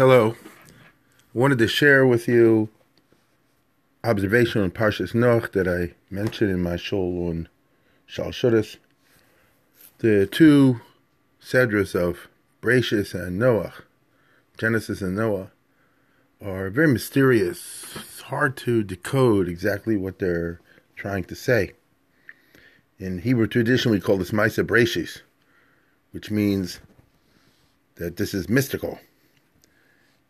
Hello. Wanted to share with you observation on Parshas Noach that I mentioned in my shul on Shal Shudas. The two sedras of Bereshis and Noach, Genesis and Noah, are very mysterious. It's hard to decode exactly what they're trying to say. In Hebrew tradition, we call this Maisa Bereshis, which means that this is mystical.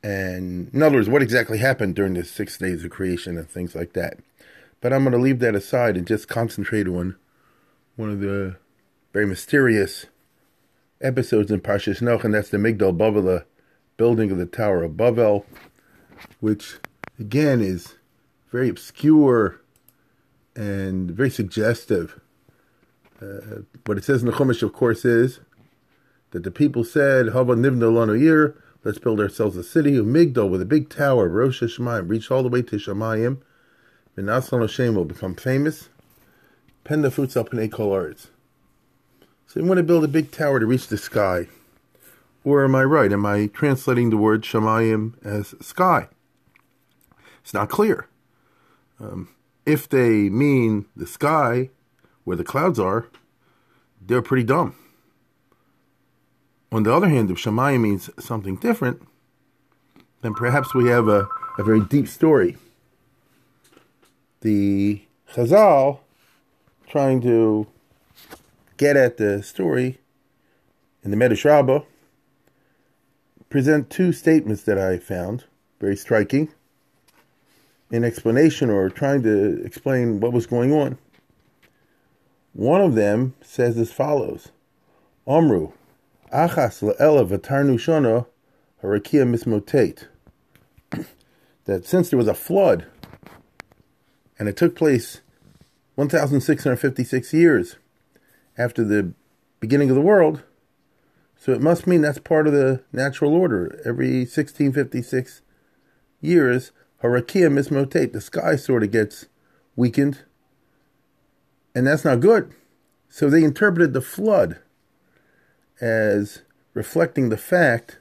And in other words, what exactly happened during the six days of creation and things like that. But I'm going to leave that aside and just concentrate on one of the very mysterious episodes in Parshas Noach, and that's the Migdal Bavel, building of the Tower of Babel, which again is very obscure and very suggestive. Uh, what it says in the Chumash, of course, is that the people said, Let's build ourselves a city of Migdal with a big tower, Rosh Hashemayim, reach all the way to Shemayim. Benasan Hashem will become famous. Pen the fruits up in Ekol arts. So you want to build a big tower to reach the sky. Or am I right? Am I translating the word Shemayim as sky? It's not clear. Um, if they mean the sky, where the clouds are, they're pretty dumb. On the other hand, if Shemayim means something different, then perhaps we have a, a very deep story. The Chazal, trying to get at the story in the Medrash Rabbah, present two statements that I found very striking in explanation or trying to explain what was going on. One of them says as follows Omru, Achas le'ela v'tarnu harakia. That since there was a flood, and it took place 1,656 years after the beginning of the world, so it must mean that's part of the natural order. Every 1656 years, harakia mismotate, the sky sort of gets weakened, and that's not good. So they interpreted the flood as reflecting the fact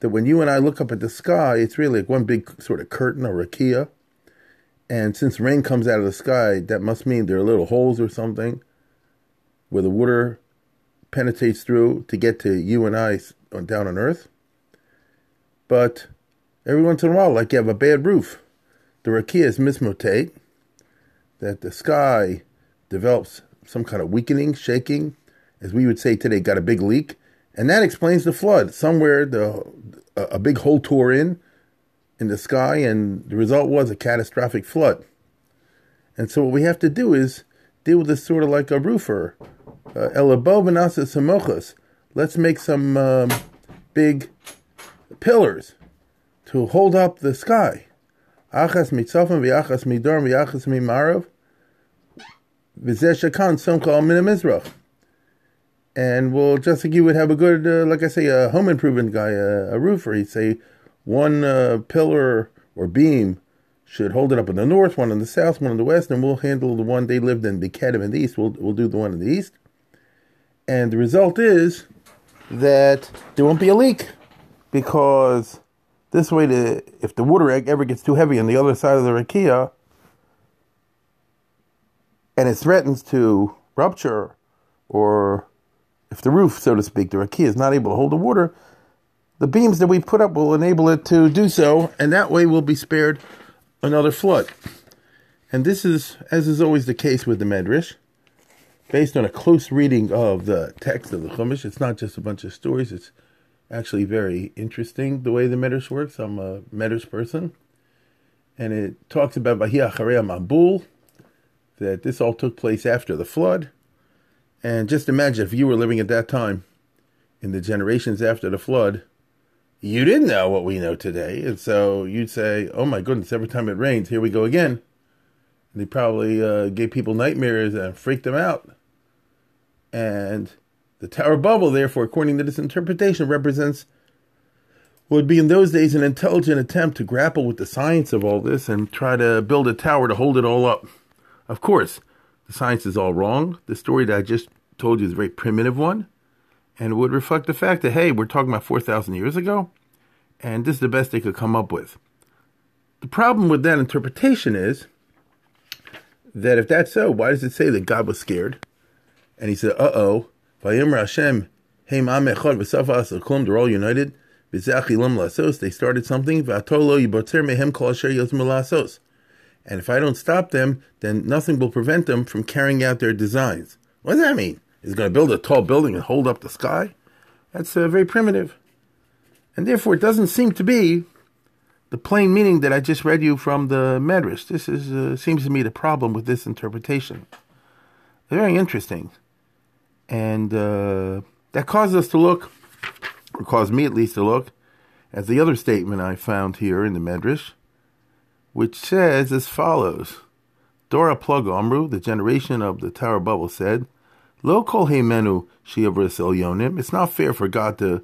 that when you and I look up at the sky, it's really like one big sort of curtain or rakia. And since rain comes out of the sky, that must mean there are little holes or something where the water penetrates through to get to you and I down on earth. But every once in a while, like you have a bad roof, the rakia is mismotate, that the sky develops some kind of weakening, shaking, as we would say today, got a big leak, and that explains the flood. Somewhere the a, big hole tore in in the sky, and the result was a catastrophic flood. And so what we have to do is deal with this sort of like a roofer. Uh, Let's make some um, big pillars to hold up the sky. Achas mitzafim v'achas midorm v'achas v'zeh shakan mizrach and well, just like you would have a good, uh, like I say, a home improvement guy, a, a roofer, he'd say one uh, pillar or beam should hold it up in the north, one in the south, one in the west, and we'll handle the one they lived in, the Kedem in the east. We'll we'll do the one in the east, and the result is that there won't be a leak because this way, the if the water egg ever gets too heavy on the other side of the rakia and it threatens to rupture or if the roof, so to speak, the rakia is not able to hold the water, the beams that we put up will enable it to do so, and that way we'll be spared another flood. And this is, as is always the case with the Medrash, based on a close reading of the text of the Chumash. It's not just a bunch of stories, it's actually very interesting the way the Medrash works. I'm a Medrash person. And it talks about Bahia Mabul, that this all took place after the flood. And just imagine if you were living at that time in the generations after the flood, you didn't know what we know today. And so you'd say, oh my goodness, every time it rains, here we go again. And they probably uh, gave people nightmares and freaked them out. And the Tower Bubble, therefore, according to this interpretation, represents would be in those days an intelligent attempt to grapple with the science of all this and try to build a tower to hold it all up. Of course, the science is all wrong. The story that I just told you is a very primitive one and would reflect the fact that, hey, we're talking about 4,000 years ago, and this is the best they could come up with. The problem with that interpretation is that if that's so, why does it say that God was scared? And he said, uh oh, Vayimra Hashem, Hey Ma'am they're all united. They started something. And if I don't stop them, then nothing will prevent them from carrying out their designs. What does that mean? Is going to build a tall building and hold up the sky? That's uh, very primitive. And therefore, it doesn't seem to be the plain meaning that I just read you from the Medrash. This is uh, seems to me the problem with this interpretation. Very interesting. And uh, that caused us to look or caused me at least to look, at the other statement I found here in the Medrash, which says as follows Dora Plug Amru, the generation of the Tower Bubble, said, Lo kol heimenu shiavris yonim. It's not fair for God to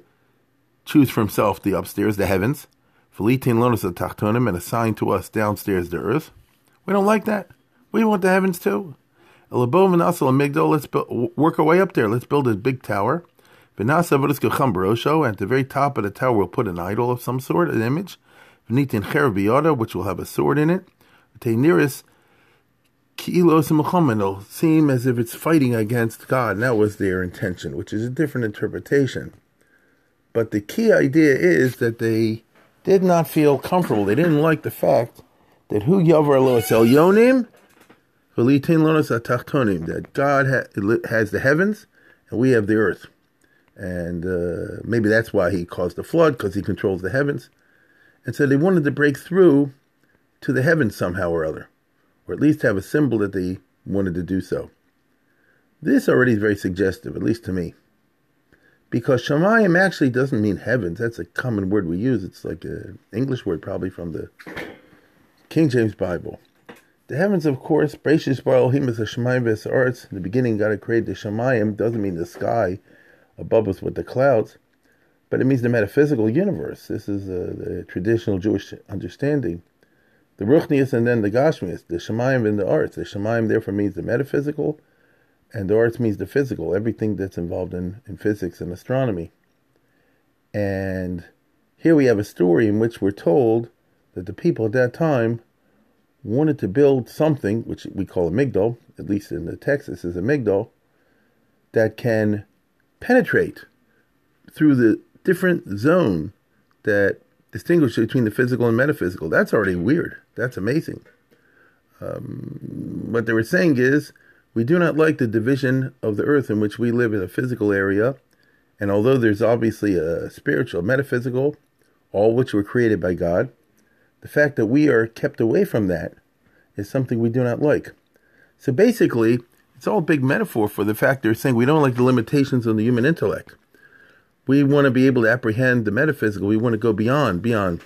choose for himself the upstairs, the heavens, felitin lonos tachtonim, and assign to us downstairs the earth. We don't like that. We want the heavens too. Elabov and Asal Migdol, let's work our way up there. Let's build a big tower. And at the very top of the tower, we'll put an idol of some sort, an image. Which will have a sword in it. Nearest kilos it'll seem as if it's fighting against God. And that was their intention, which is a different interpretation. But the key idea is that they did not feel comfortable. They didn't like the fact that who yavar los elyonim, that God has the heavens and we have the earth and uh, maybe that's why he caused the flood because he controls the heavens. And so they wanted to break through to the heavens somehow or other, or at least have a symbol that they wanted to do so. This already is very suggestive, at least to me, because Shemayim actually doesn't mean heavens. That's a common word we use. It's like an English word, probably from the King James Bible. The heavens, of course, Bereshis Elohim is a Shemayim. In the beginning, God created the Shemayim. Doesn't mean the sky above us with the clouds, but it means the metaphysical universe. This is uh, the traditional Jewish understanding. The Ruchnius and then the Gashmius, the Shemayim and the arts. The Shemayim therefore means the metaphysical, and the arts means the physical, everything that's involved in, in physics and astronomy. And here we have a story in which we're told that the people at that time wanted to build something, which we call a migdal, at least in the text this is a migdal, that can penetrate through the different zone that distinguishes between the physical and metaphysical. That's already weird. That's amazing. Um, what they were saying is, we do not like the division of the earth in which we live in a physical area, and although there's obviously a spiritual, metaphysical, all which were created by God, the fact that we are kept away from that is something we do not like. So basically, it's all a big metaphor for the fact they're saying we don't like the limitations of the human intellect. We want to be able to apprehend the metaphysical. We want to go beyond, beyond.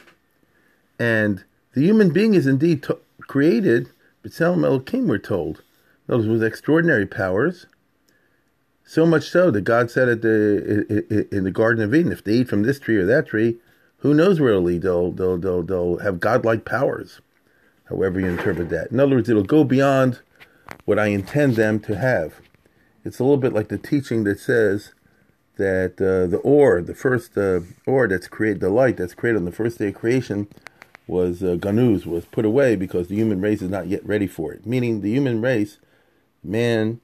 And the human being is indeed to- created, B'Tselem Elohim, we're told. Those with extraordinary powers. So much so that God said at the in the Garden of Eden, if they eat from this tree or that tree, who knows where it'll lead? They'll, they'll, they'll, they'll have godlike powers, however you interpret that. In other words, it'll go beyond what I intend them to have. It's a little bit like the teaching that says that uh, the ore, the first uh, ore that's created, the light that's created on the first day of creation, was uh, ganuz, was put away because the human race is not yet ready for it. Meaning, the human race, man,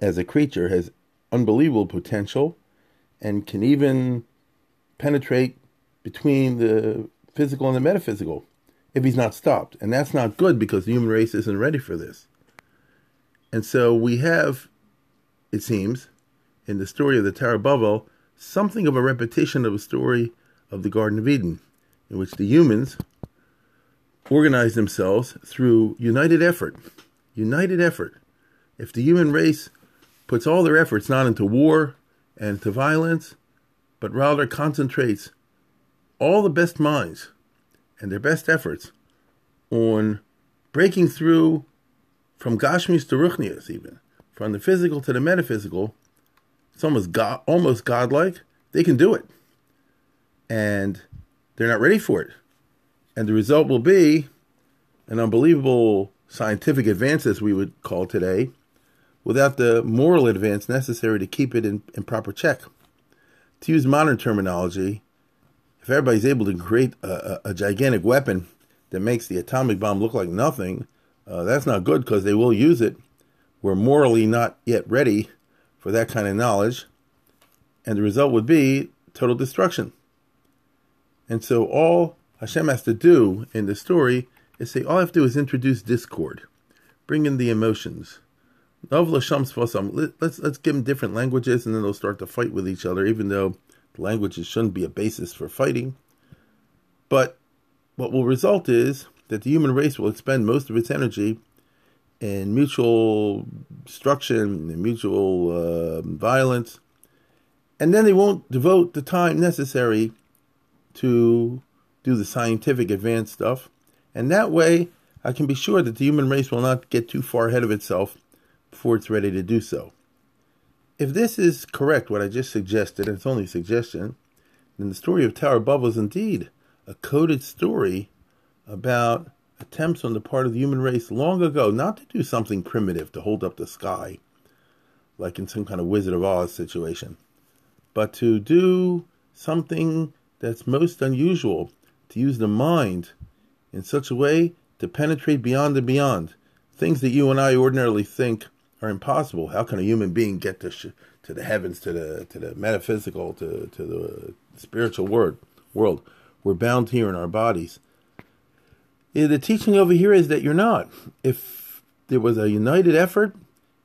as a creature, has unbelievable potential and can even penetrate between the physical and the metaphysical if he's not stopped. And that's not good because the human race isn't ready for this. And so we have, it seems, in the story of the Tower of Babel, something of a repetition of a story of the Garden of Eden, in which the humans organize themselves through united effort. United effort. If the human race puts all their efforts not into war and to violence, but rather concentrates all the best minds and their best efforts on breaking through from Gashmius to Ruchnius, even from the physical to the metaphysical. It's almost god, almost godlike. They can do it, and they're not ready for it. And the result will be an unbelievable scientific advance, as we would call today, without the moral advance necessary to keep it in, in proper check. To use modern terminology, if everybody's able to create a, a, a gigantic weapon that makes the atomic bomb look like nothing, uh, that's not good because they will use it. We're morally not yet ready for that kind of knowledge, and the result would be total destruction. And so all Hashem has to do in the story is say, all I have to do is introduce discord, bring in the emotions. Let's let's give them different languages, and then they'll start to fight with each other, even though the languages shouldn't be a basis for fighting. But what will result is that the human race will expend most of its energy in mutual destruction and mutual uh, violence, and then they won't devote the time necessary to do the scientific advanced stuff. And that way, I can be sure that the human race will not get too far ahead of itself before it's ready to do so. If this is correct, what I just suggested, and it's only a suggestion, then the story of Tower Bubble is indeed a coded story about attempts on the part of the human race long ago not to do something primitive to hold up the sky, like in some kind of Wizard of Oz situation, but to do something that's most unusual, to use the mind in such a way to penetrate beyond and beyond things that you and I ordinarily think are impossible. How can a human being get to sh- to the heavens, to the to the metaphysical, to to the spiritual world? World, we're bound here in our bodies. The teaching over here is that you're not. If there was a united effort,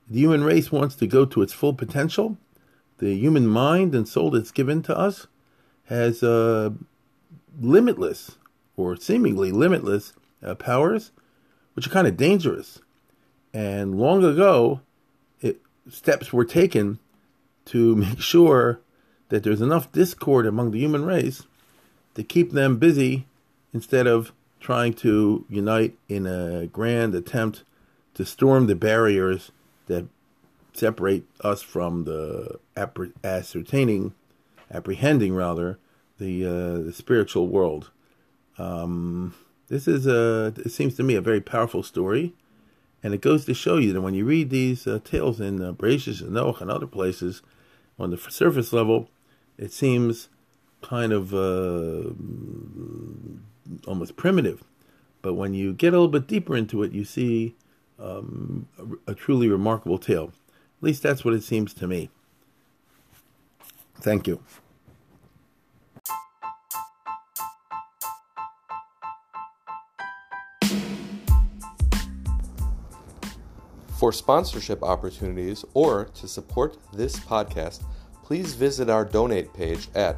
the human race wants to go to its full potential. The human mind and soul that's given to us has uh, limitless or seemingly limitless uh, powers, which are kind of dangerous. And long ago, steps were taken to make sure that there's enough discord among the human race to keep them busy instead of trying to unite in a grand attempt to storm the barriers that separate us from the ascertaining, apprehending rather, the uh, the spiritual world. Um, this is a it seems to me a very powerful story. And it goes to show you that when you read these uh, tales in uh, and Noach and other places, on the surface level, it seems kind of uh, almost primitive. But when you get a little bit deeper into it, you see um, a, a truly remarkable tale. At least that's what it seems to me. Thank you. For sponsorship opportunities or to support this podcast, please visit our donate page at